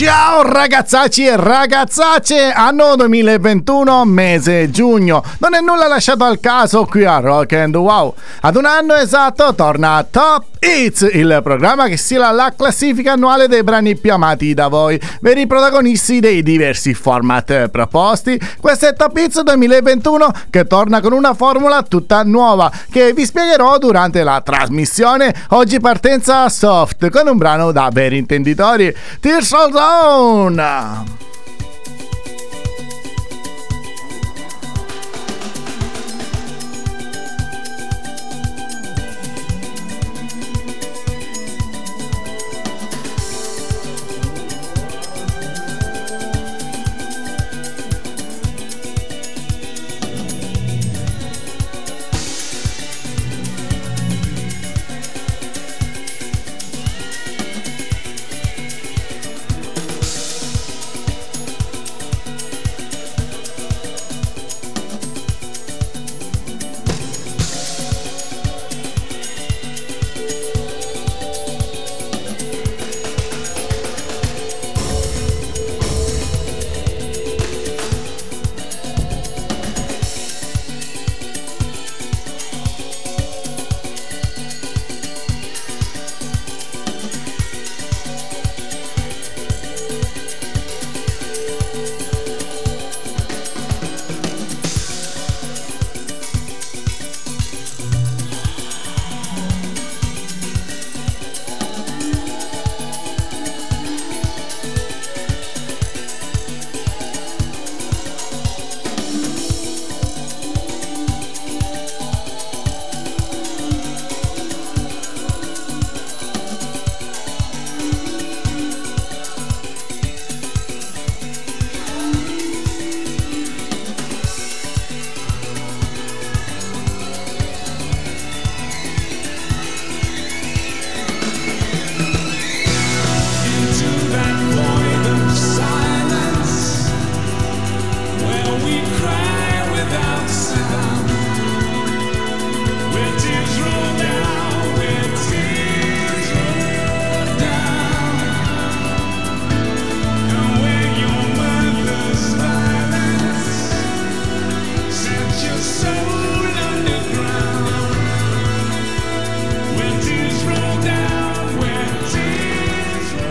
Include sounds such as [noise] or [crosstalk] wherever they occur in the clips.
Shit! Ciao ragazzacci e ragazzacce, anno 2021, mese giugno. Non è nulla lasciato al caso qui a Rock and Wow. Ad un anno esatto torna Top Hits, il programma che stila la classifica annuale dei brani più amati da voi, veri protagonisti dei diversi format proposti. Questo è Top Hits 2021 che torna con una formula tutta nuova che vi spiegherò durante la trasmissione. Oggi partenza soft con un brano da veri intenditori. Tears of Zone!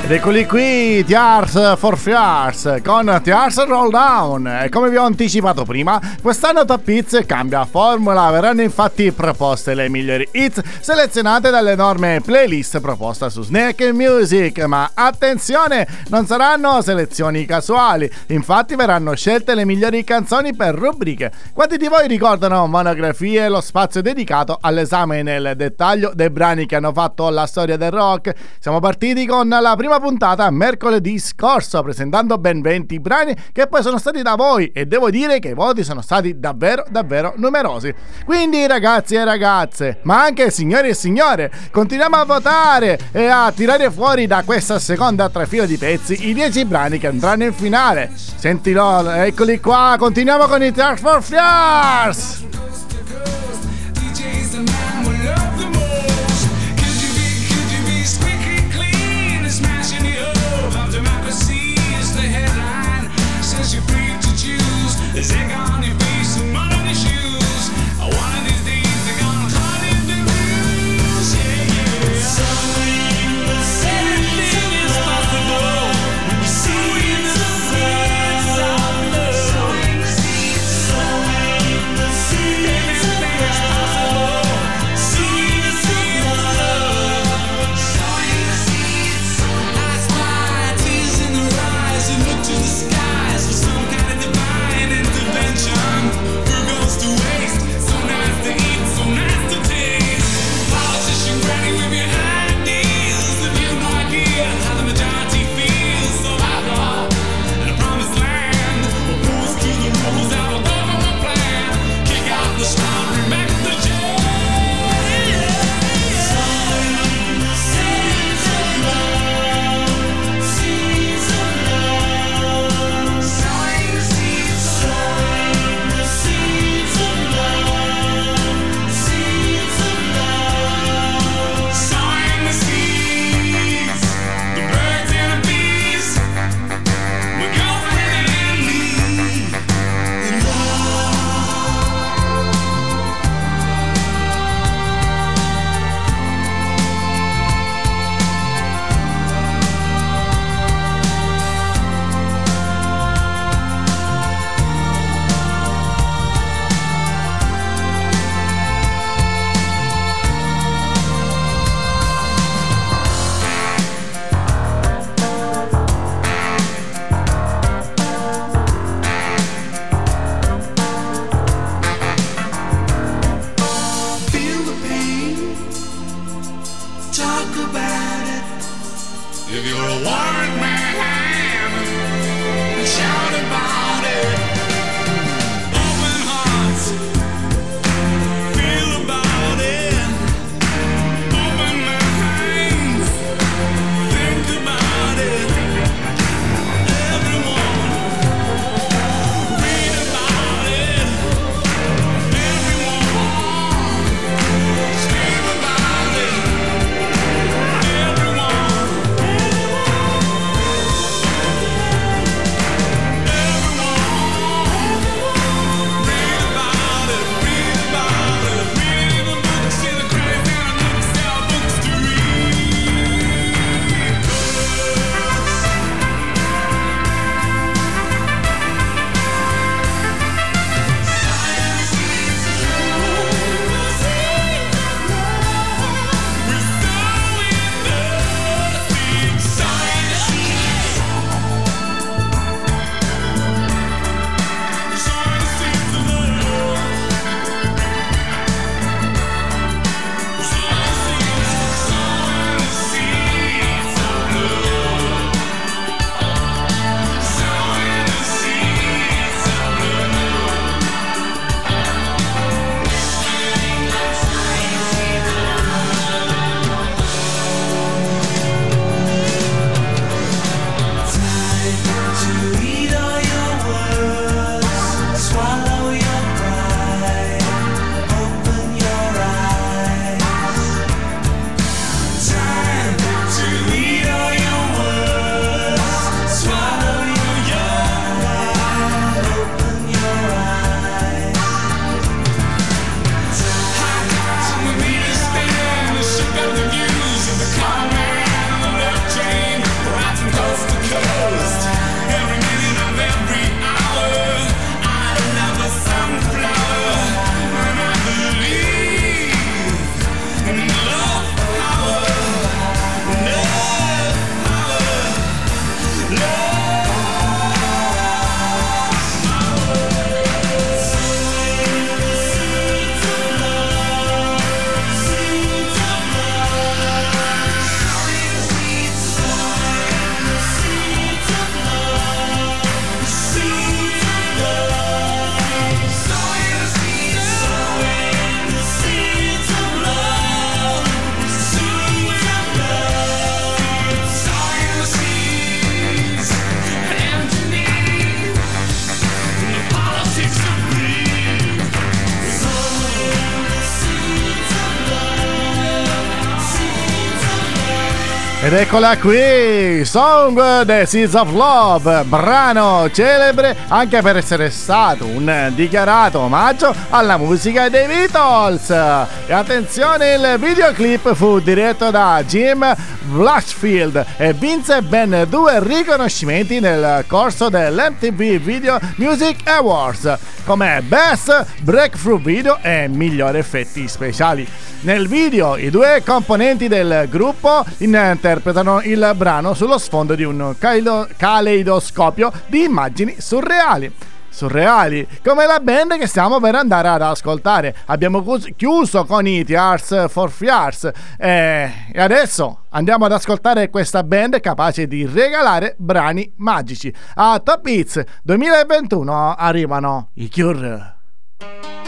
Ed eccoli qui, Tears for Fears con Tears Roll Down. E come vi ho anticipato prima, quest'anno Top Hits cambia formula. Verranno infatti proposte le migliori hits selezionate dall'enorme playlist proposta su Snake Music. Ma attenzione, non saranno selezioni casuali. Infatti verranno scelte le migliori canzoni per rubriche. Quanti di voi ricordano monografie lo spazio dedicato all'esame nel dettaglio dei brani che hanno fatto la storia del rock? Siamo partiti con la prima puntata mercoledì scorso presentando ben 20 brani che poi sono stati da voi e devo dire che i voti sono stati davvero davvero numerosi. Quindi ragazzi e ragazze, ma anche signori e signore, continuiamo a votare e a tirare fuori da questa seconda trafila di pezzi i 10 brani che andranno in finale. Sentilo, eccoli qua, continuiamo con i Trash eccola qui, Song The Seeds of Love, brano celebre anche per essere stato un dichiarato omaggio alla musica dei Beatles. E attenzione, il videoclip fu diretto da Jim Blatchfield e vinse ben due riconoscimenti nel corso dell'MTV Video Music Awards come Best Breakthrough Video e Migliori Effetti Speciali. Nel video i due componenti del gruppo interpretano il brano sullo sfondo di un caleidoscopio di immagini surreali surreali, come la band che stiamo per andare ad ascoltare. Abbiamo chiuso con i Tears for Fears eh, e adesso andiamo ad ascoltare questa band capace di regalare brani magici. A Top Hits 2021 arrivano i Cure.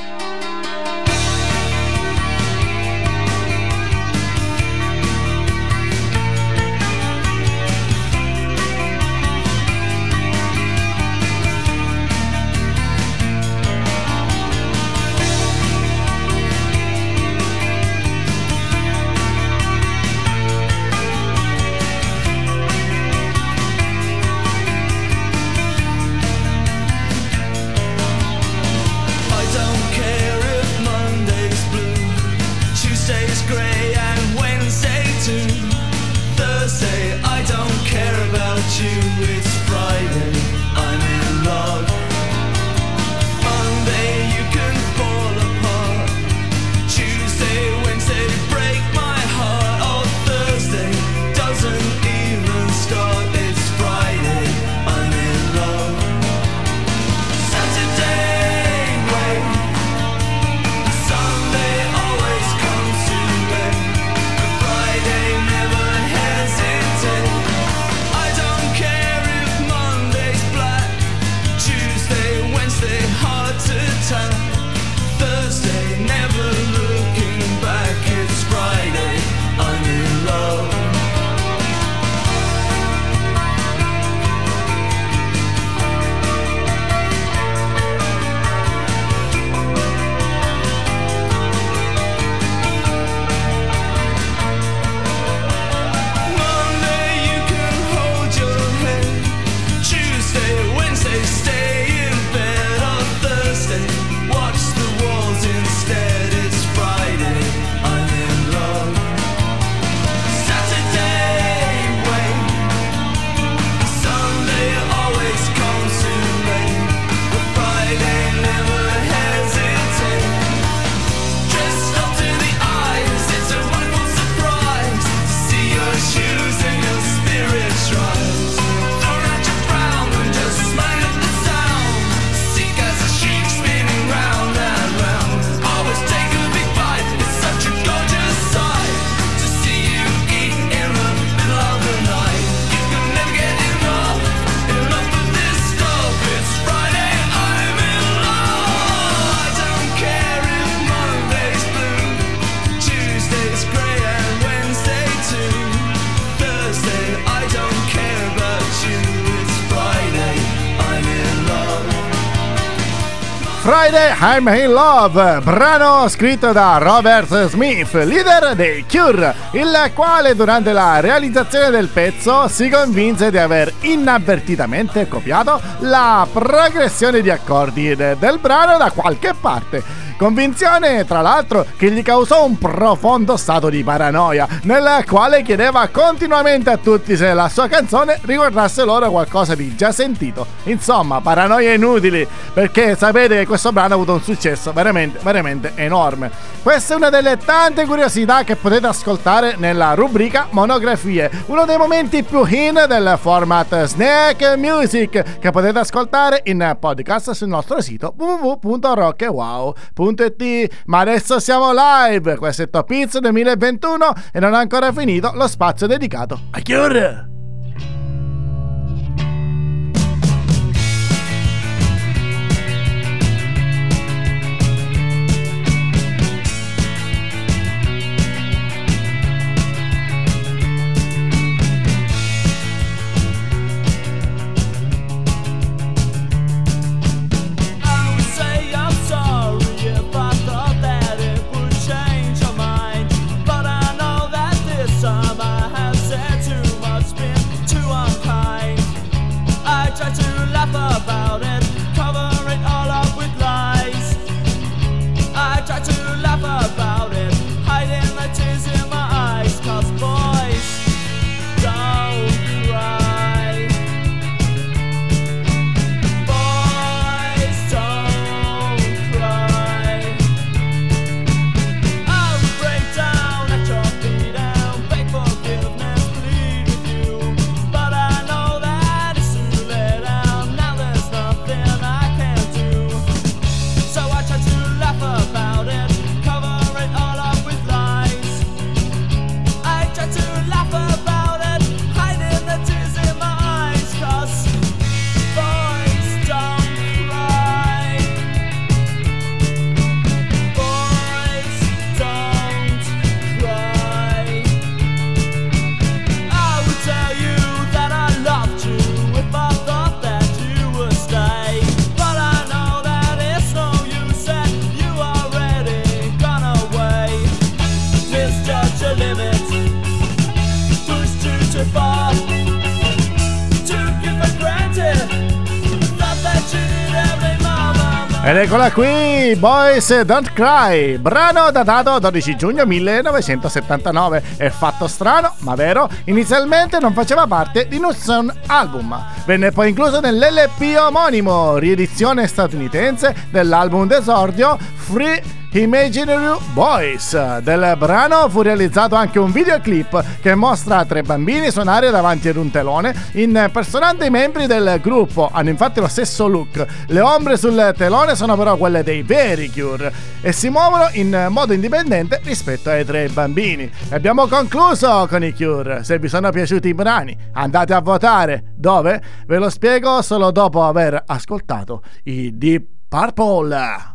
Friday I'm in Love, brano scritto da Robert Smith, leader dei Cure, il quale durante la realizzazione del pezzo si convinse di aver inavvertitamente copiato la progressione di accordi del brano da qualche parte Convinzione, tra l'altro, che gli causò un profondo stato di paranoia, nel quale chiedeva continuamente a tutti se la sua canzone ricordasse loro qualcosa di già sentito. Insomma, paranoie inutili, perché sapete che questo brano ha avuto un successo veramente, veramente enorme. Questa è una delle tante curiosità che potete ascoltare nella rubrica Monografie, uno dei momenti più in del format Snack Music, che potete ascoltare in podcast sul nostro sito www.rockewow.com www.radioticino.it ma adesso siamo live. Questo è Top Hits 2021 e non è ancora finito lo spazio dedicato a Cure eccola qui, Boys Don't Cry, brano datato 12 giugno 1979. È fatto strano, ma vero, inizialmente non faceva parte di nessun album. Venne poi incluso nell'LP omonimo, riedizione statunitense dell'album d'esordio Free Imaginary Boys. Del brano fu realizzato anche un videoclip che mostra tre bambini suonare davanti ad un telone, impersonando i membri del gruppo. Hanno infatti lo stesso look. Le ombre sul telone sono però quelle dei veri Cure e si muovono in modo indipendente rispetto ai tre bambini. E abbiamo concluso con i Cure. Se vi sono piaciuti i brani, andate a votare. Dove? Ve lo spiego solo dopo aver ascoltato i Deep Purple.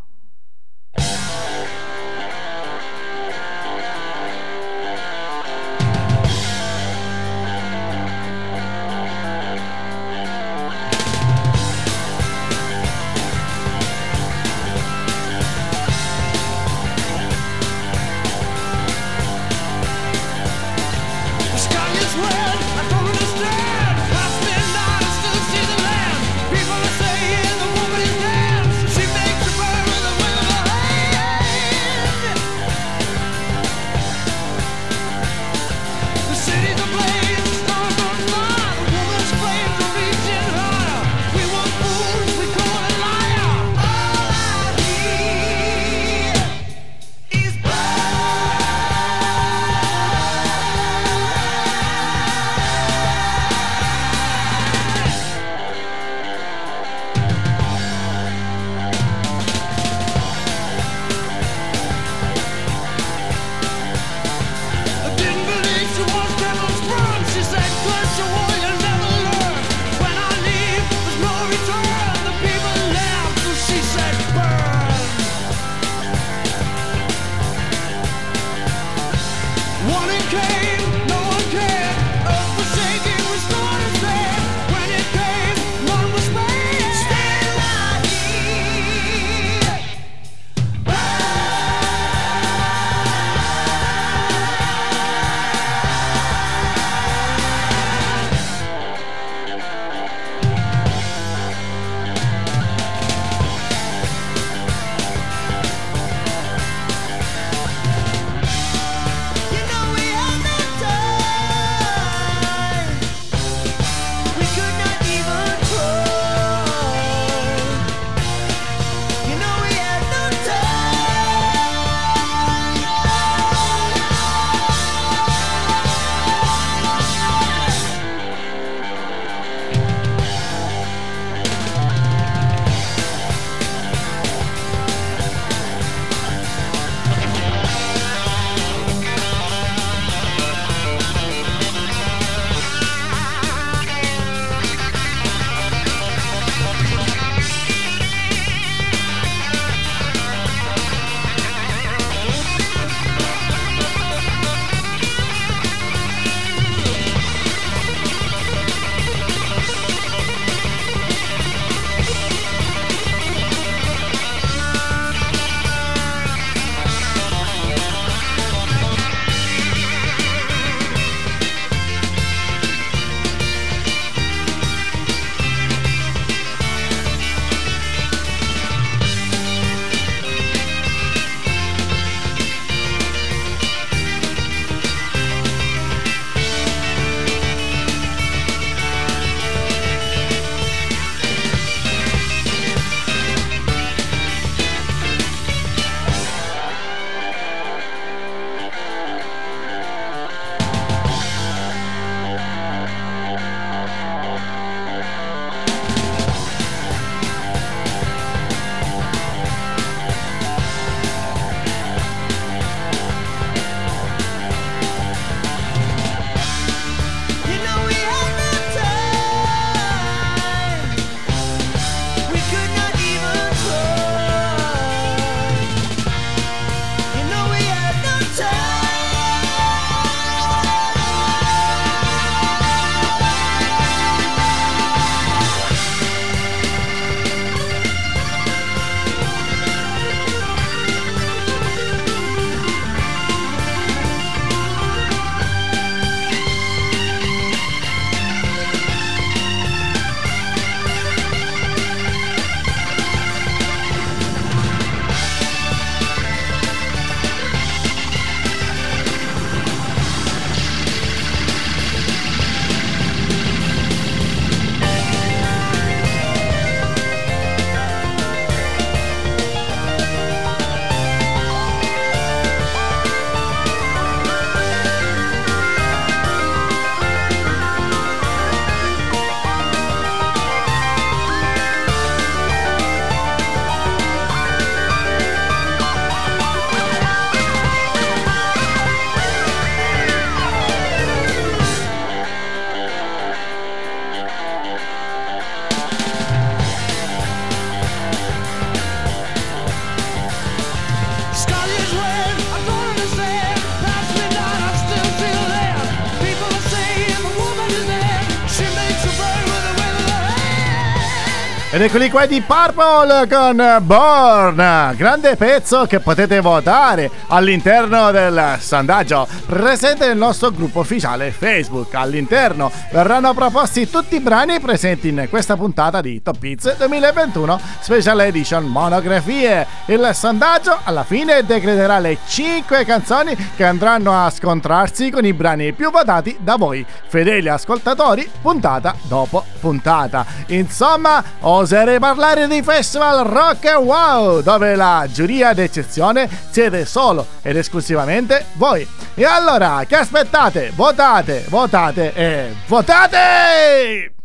Eccoli qua di Purple con Born, grande pezzo che potete votare all'interno del sondaggio presente nel nostro gruppo ufficiale Facebook. All'interno verranno proposti tutti i brani presenti in questa puntata di Top Hits 2021 Special Edition Monografie. Il sondaggio alla fine decreterà le 5 canzoni che andranno a scontrarsi con i brani più votati da voi, fedeli ascoltatori, puntata dopo puntata. Insomma, ho oserei parlare di Festival Rock Wow, dove la giuria d'eccezione siete solo ed esclusivamente voi. E allora, che aspettate? Votate, votate e votate!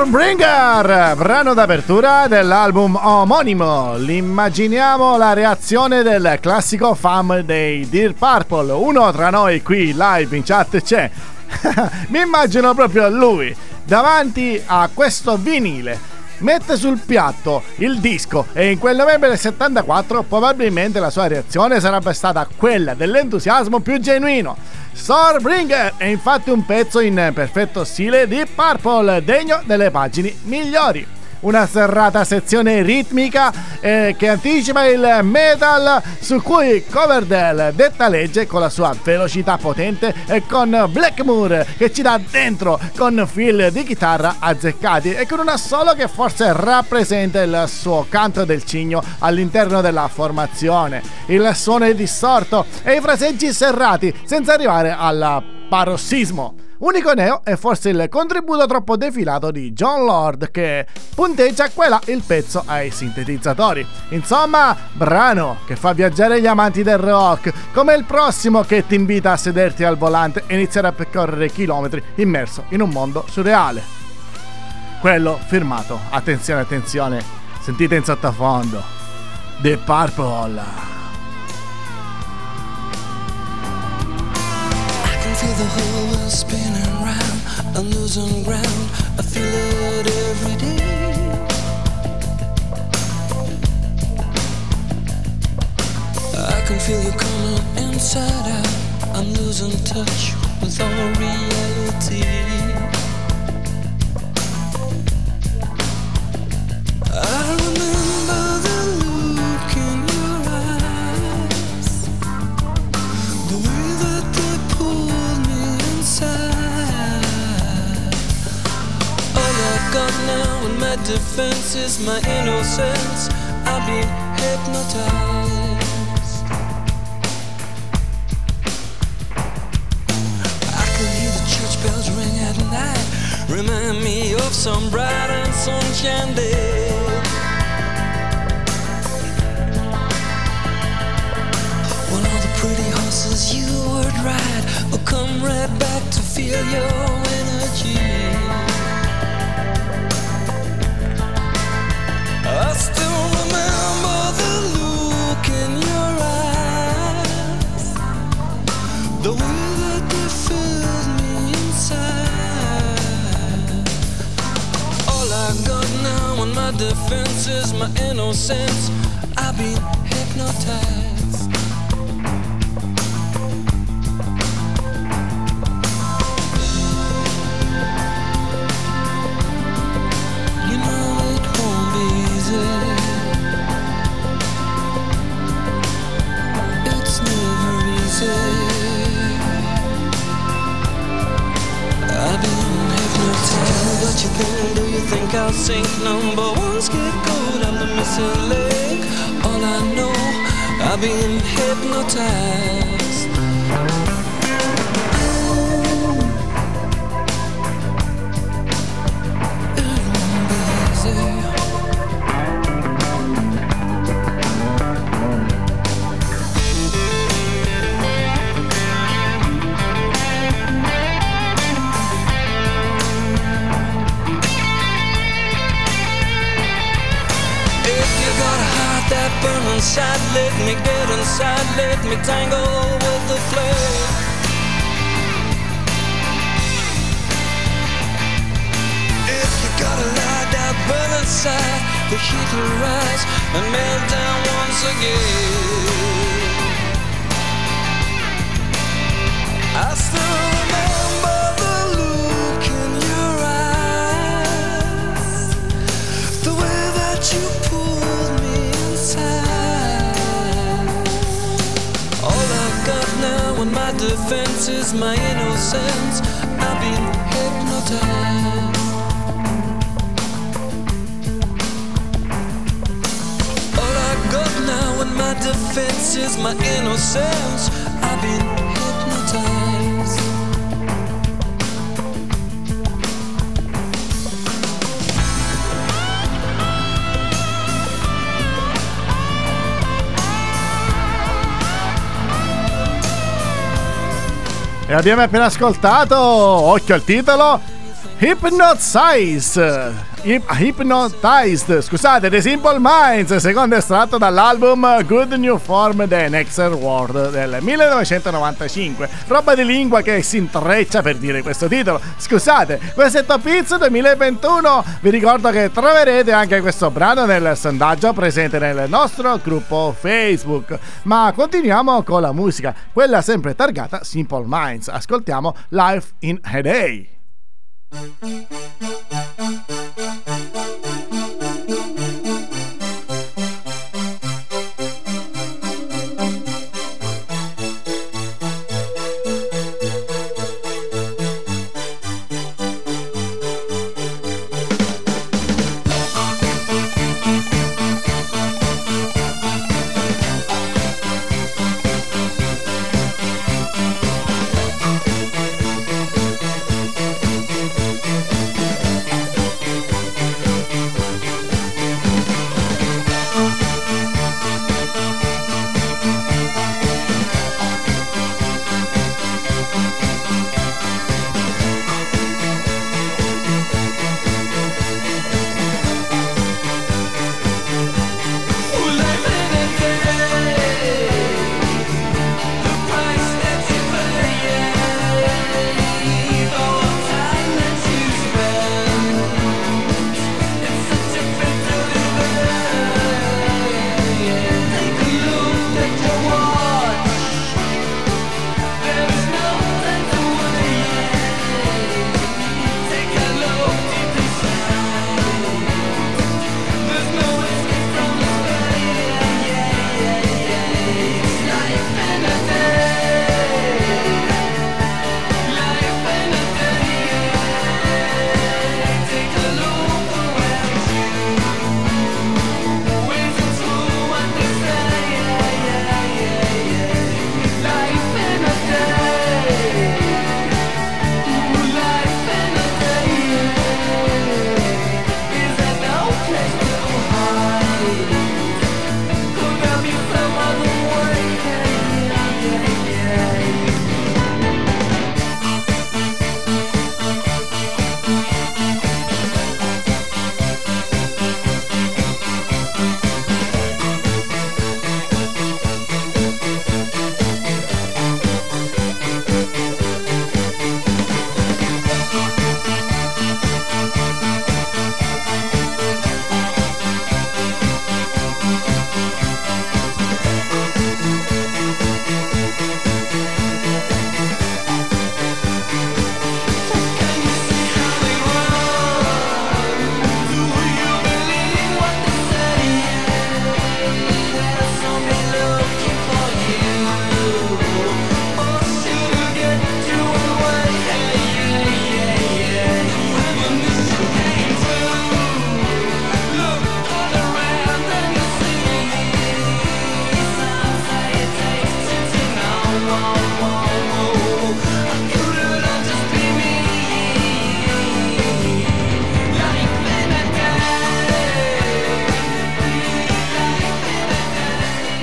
Stormbringer, brano d'apertura dell'album omonimo. L'immaginiamo la reazione del classico fan dei Dear Purple. Uno tra noi qui live in chat c'è. [laughs] Mi immagino proprio lui davanti a questo vinile mette sul piatto il disco e in quel novembre del 74 probabilmente la sua reazione sarebbe stata quella dell'entusiasmo più genuino. Stormbringer è infatti un pezzo in perfetto stile di Purple, degno delle pagine migliori una serrata sezione ritmica eh, che anticipa il metal su cui Coverdale detta legge con la sua velocità potente e con Blackmoor che ci dà dentro con fil di chitarra azzeccati e con un assolo che forse rappresenta il suo canto del cigno all'interno della formazione. Il suono è distorto e i fraseggi serrati senza arrivare al parossismo Unico neo è forse il contributo troppo defilato di John Lord che punteggia qua il pezzo ai sintetizzatori. Insomma, brano che fa viaggiare gli amanti del rock, come il prossimo che ti invita a sederti al volante e iniziare a percorrere chilometri immerso in un mondo surreale. Quello firmato, attenzione, attenzione, sentite in sottofondo, The Purple. Feel the whole world spinning round. I'm losing ground. I feel it every day. I can feel you coming inside out. I'm losing touch with all reality. I is my innocence. I've been hypnotized. I can hear the church bells ring at night. Remind me of some bright and sunshine day. When all the pretty horses you would ride will come right back to feel your energy. My defense is my innocence. I've been hypnotized. Think? I'll sink? Number one scapegoat, I'm the missing link. All I know, I've been hypnotized. Inside, let me get inside, let me tangle with the flame. If you got a light that burns inside, the heat will rise and melt down once again. Is my innocence. I've been hypnotized. All I got now in my defense is my innocence. I've been E abbiamo appena ascoltato, occhio al titolo, Hypnotize. Hyp- Hypnotized, scusate, The Simple Minds, secondo estratto dall'album Good New Form The Next World del 1995. Roba di lingua che si intreccia per dire questo titolo. Scusate, questo è Top Hits 2021. Vi ricordo che troverete anche questo brano nel sondaggio presente nel nostro gruppo Facebook. Ma continuiamo con la musica, quella sempre targata Simple Minds. Ascoltiamo Life in a Day. Thank you.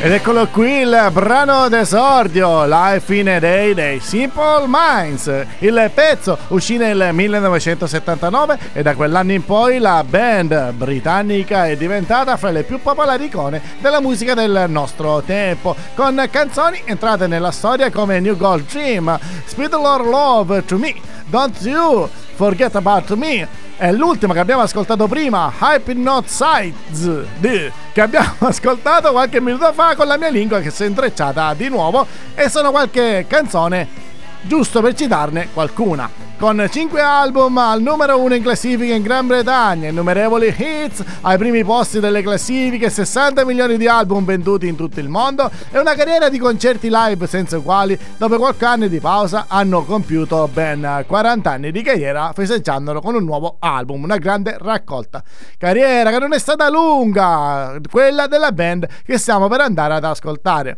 Ed eccolo qui il brano d'esordio, Life in a Day dei Simple Minds. Il pezzo uscì nel 1979 e da quell'anno in poi la band britannica è diventata fra le più popolari icone della musica del nostro tempo, con canzoni entrate nella storia come New Gold Dream, Speed Lord Love to Me, Don't You Forget About Me, è l'ultima che abbiamo ascoltato prima, Hype Not Sides, che abbiamo [laughs] ascoltato qualche minuto fa con la mia lingua che si è intrecciata di nuovo e sono qualche canzone giusto per citarne qualcuna con 5 album al numero 1 in classifica in Gran Bretagna, innumerevoli hits ai primi posti delle classifiche, 60 milioni di album venduti in tutto il mondo e una carriera di concerti live senza uguali, dopo qualche anno di pausa hanno compiuto ben 40 anni di carriera festeggiandolo con un nuovo album, una grande raccolta. Carriera che non è stata lunga, quella della band che stiamo per andare ad ascoltare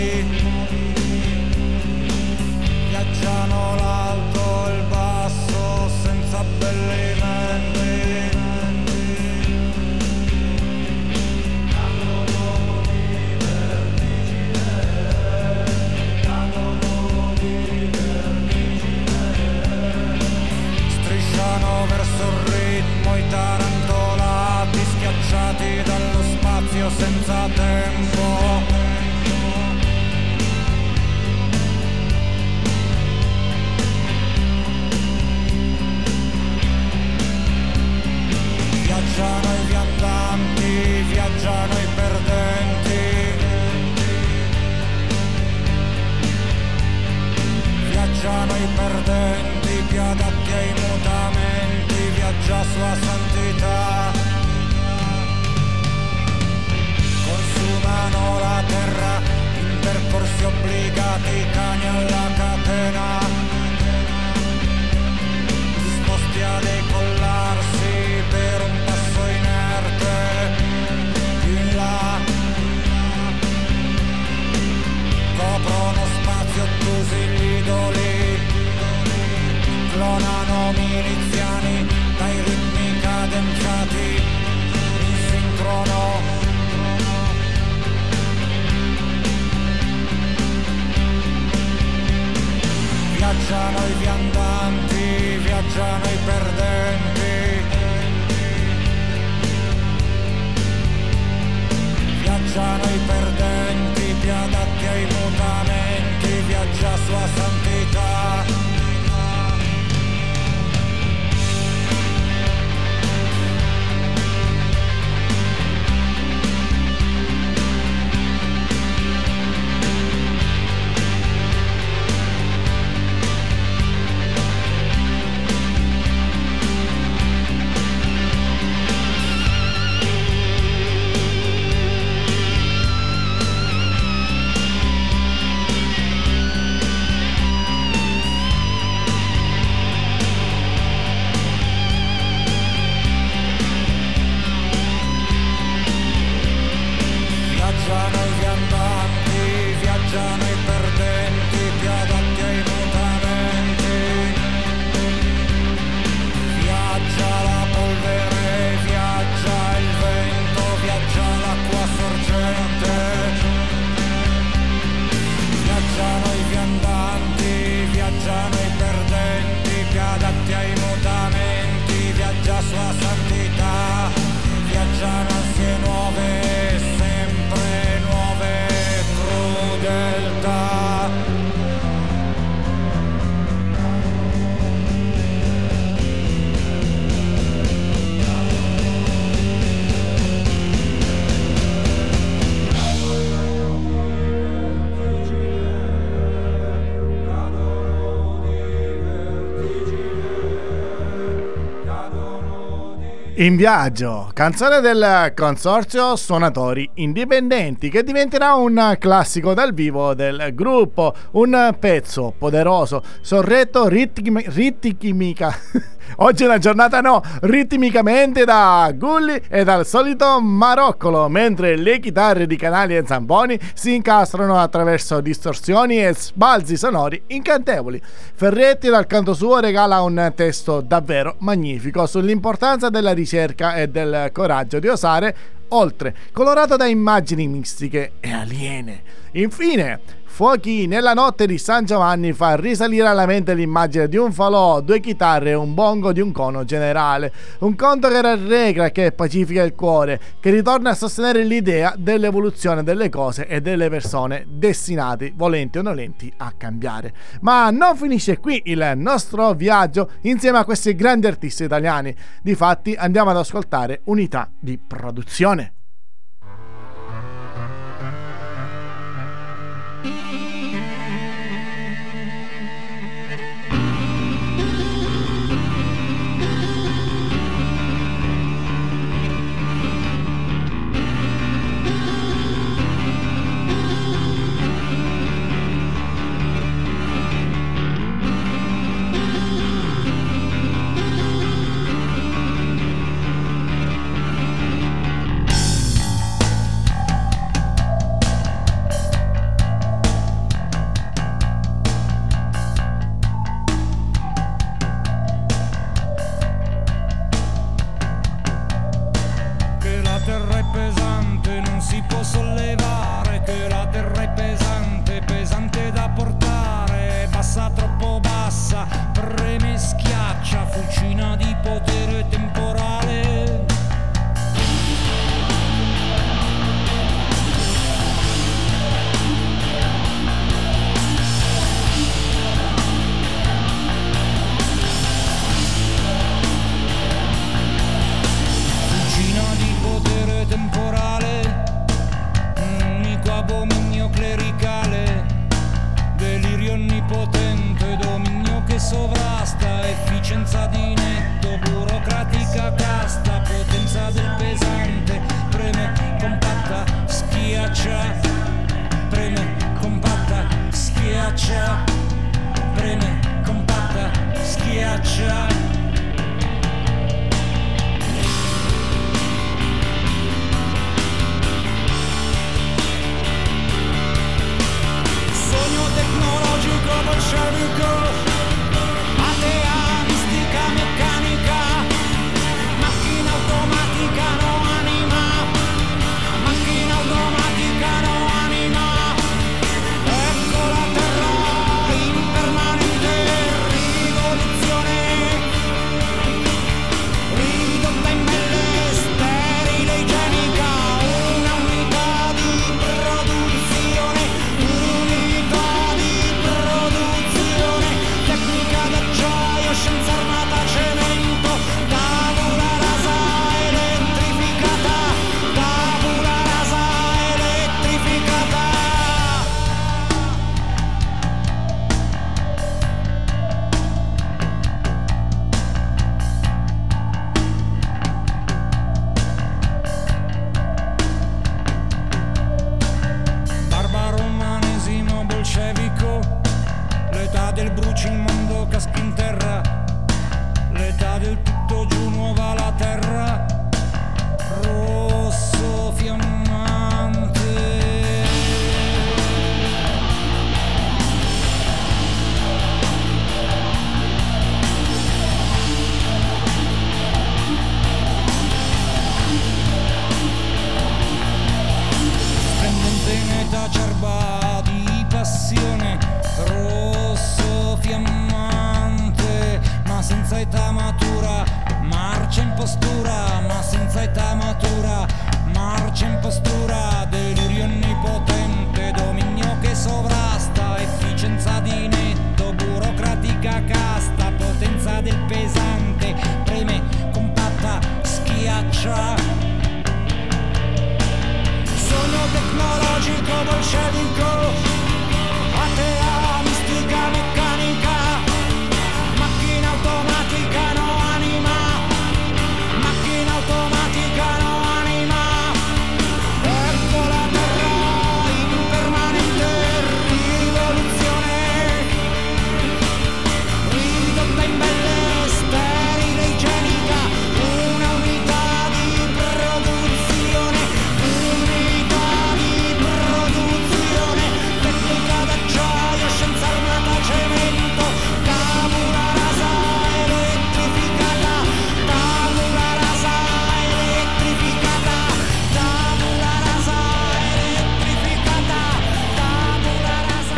In viaggio, canzone del consorzio Suonatori Indipendenti che diventerà un classico dal vivo del gruppo, un pezzo poderoso, sorretto ritmi- ritmica. [laughs] Oggi è una giornata no, ritmicamente da Gulli e dal solito Maroccolo, mentre le chitarre di canali e zamponi si incastrano attraverso distorsioni e sbalzi sonori incantevoli. Ferretti dal canto suo regala un testo davvero magnifico sull'importanza della ricerca e del coraggio di osare oltre, colorato da immagini mistiche e aliene. Infine, Fuochi nella notte di San Giovanni fa risalire alla mente l'immagine di un falò, due chitarre e un bongo di un cono generale. Un conto che rallegra, che pacifica il cuore, che ritorna a sostenere l'idea dell'evoluzione delle cose e delle persone destinati, volenti o nolenti, a cambiare. Ma non finisce qui il nostro viaggio insieme a questi grandi artisti italiani. Difatti andiamo ad ascoltare unità di produzione.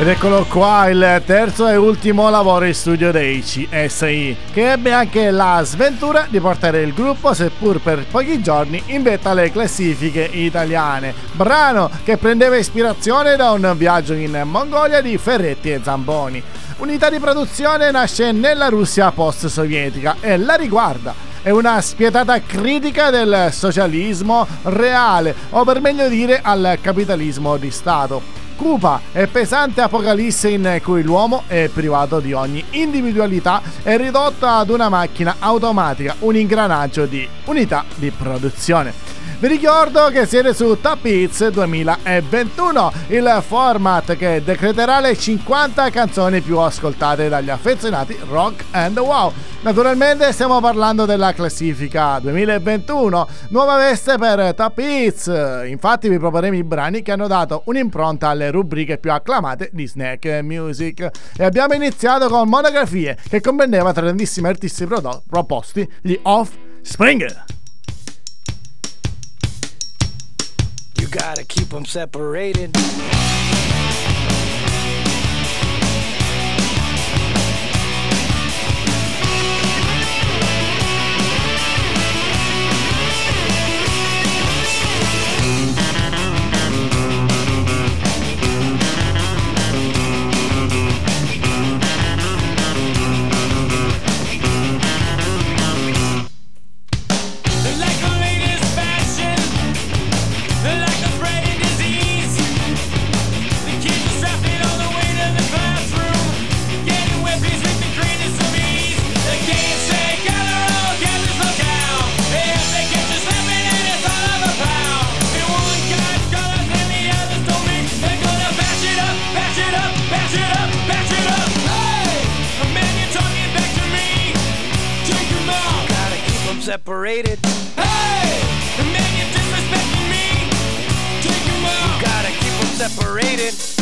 Ed eccolo qua il terzo e ultimo lavoro in studio dei CSI, che ebbe anche la sventura di portare il gruppo, seppur per pochi giorni, in vetta alle classifiche italiane. Brano che prendeva ispirazione da un viaggio in Mongolia di Ferretti e Zamboni. Unità di produzione nasce nella Russia post-sovietica e la riguarda è una spietata critica del socialismo reale, o per meglio dire al capitalismo di Stato cupa e pesante apocalisse in cui l'uomo è privato di ogni individualità e ridotto ad una macchina automatica, un ingranaggio di unità di produzione. Vi ricordo che siete su Top Hits 2021, il format che decreterà le 50 canzoni più ascoltate dagli affezionati rock and wow. Naturalmente stiamo parlando della classifica 2021, nuova veste per Top Hits. Infatti vi proporremo i brani che hanno dato un'impronta alle rubriche più acclamate di Snack Music. E abbiamo iniziato con Monografie che comprendeva tra grandissimi artisti proposti gli Offspring. Gotta keep them separated. Separated. Hey! The man you're disrespecting me. Take him out. You gotta keep them separated.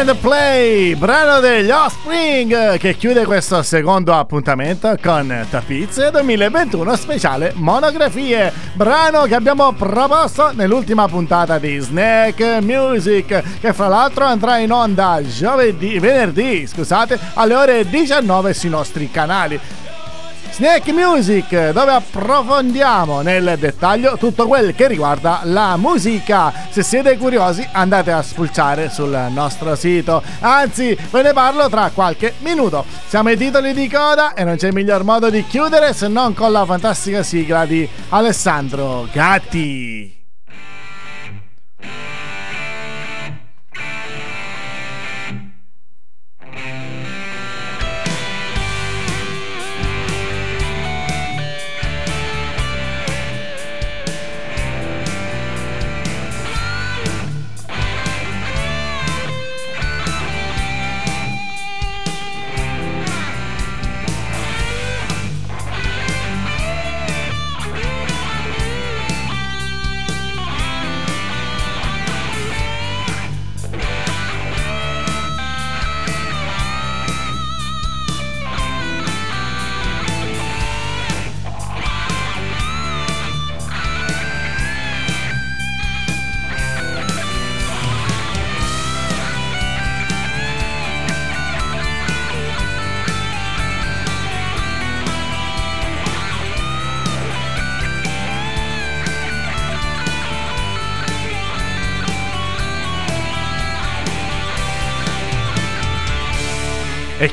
And Play, brano degli Offspring che chiude questo secondo appuntamento con Tapiz 2021 speciale monografie, brano che abbiamo proposto nell'ultima puntata di Snack Music che fra l'altro andrà in onda giovedì, venerdì, scusate, alle ore 19 sui nostri canali. Snack Music, dove approfondiamo nel dettaglio tutto quel che riguarda la musica. Se siete curiosi, andate a spulciare sul nostro sito. Anzi, ve ne parlo tra qualche minuto. Siamo ai titoli di coda e non c'è miglior modo di chiudere se non con la fantastica sigla di Alessandro Gatti.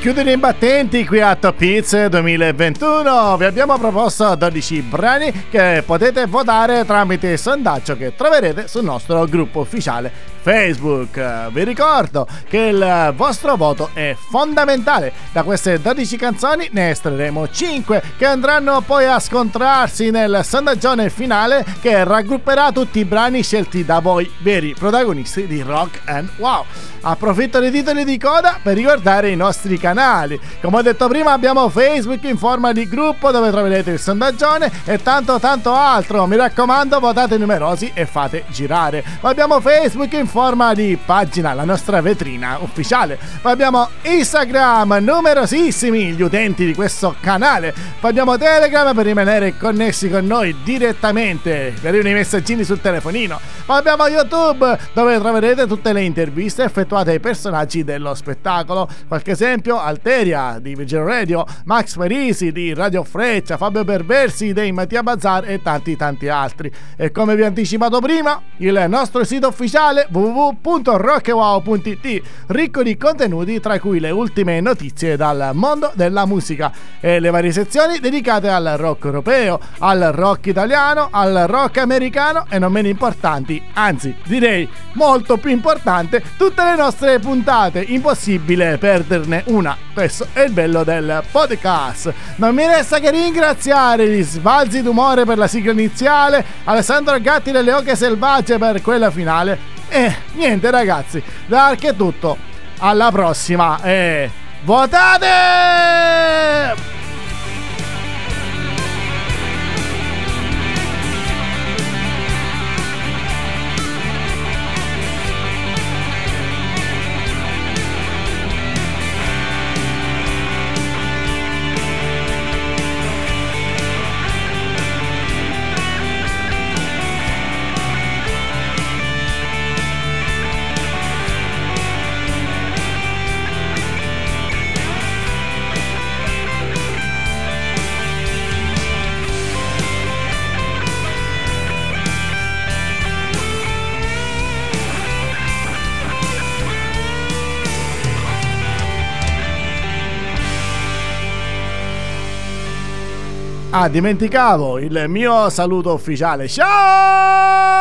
E chiudono i battenti qui a Top Hits 2021. Vi abbiamo proposto 12 brani che potete votare tramite il sondaggio che troverete sul nostro gruppo ufficiale Facebook. Vi ricordo che il vostro voto è fondamentale. Da queste 12 canzoni ne estrarremo 5 che andranno poi a scontrarsi nel sondaggione finale che raggrupperà tutti i brani scelti da voi veri protagonisti di Rock and Wow. Approfitto dei titoli di coda per ricordare i nostri canali. Come ho detto prima abbiamo Facebook in forma di gruppo dove troverete il sondaggione e tanto tanto altro. Mi raccomando votate numerosi e fate girare. abbiamo Facebook in forma di pagina, la nostra vetrina ufficiale. Poi abbiamo Instagram, numerosissimi gli utenti di questo canale. Poi abbiamo Telegram per rimanere connessi con noi direttamente, per i messaggini sul telefonino. Poi abbiamo YouTube dove troverete tutte le interviste effettuate ai personaggi dello spettacolo. Qualche esempio: Alteria di Vigil Radio, Max Parisi di Radio Freccia, Fabio Perversi dei Mattia Bazar e tanti tanti altri. E come vi anticipato prima, il nostro sito ufficiale www.rockewow.it, ricco di contenuti tra cui le ultime notizie dal mondo della musica e le varie sezioni dedicate al rock europeo, al rock italiano, al rock americano e non meno importanti, anzi direi molto più importante, tutte le nostre puntate. Impossibile perderne una. Questo è il bello del podcast. Non mi resta che ringraziare gli sbalzi d'umore per la sigla iniziale, Alessandro Gatti delle Oche Selvagge per quella finale. E niente ragazzi, da Ark è tutto. Alla prossima e votate! Ah, dimenticavo il mio saluto ufficiale. Ciao!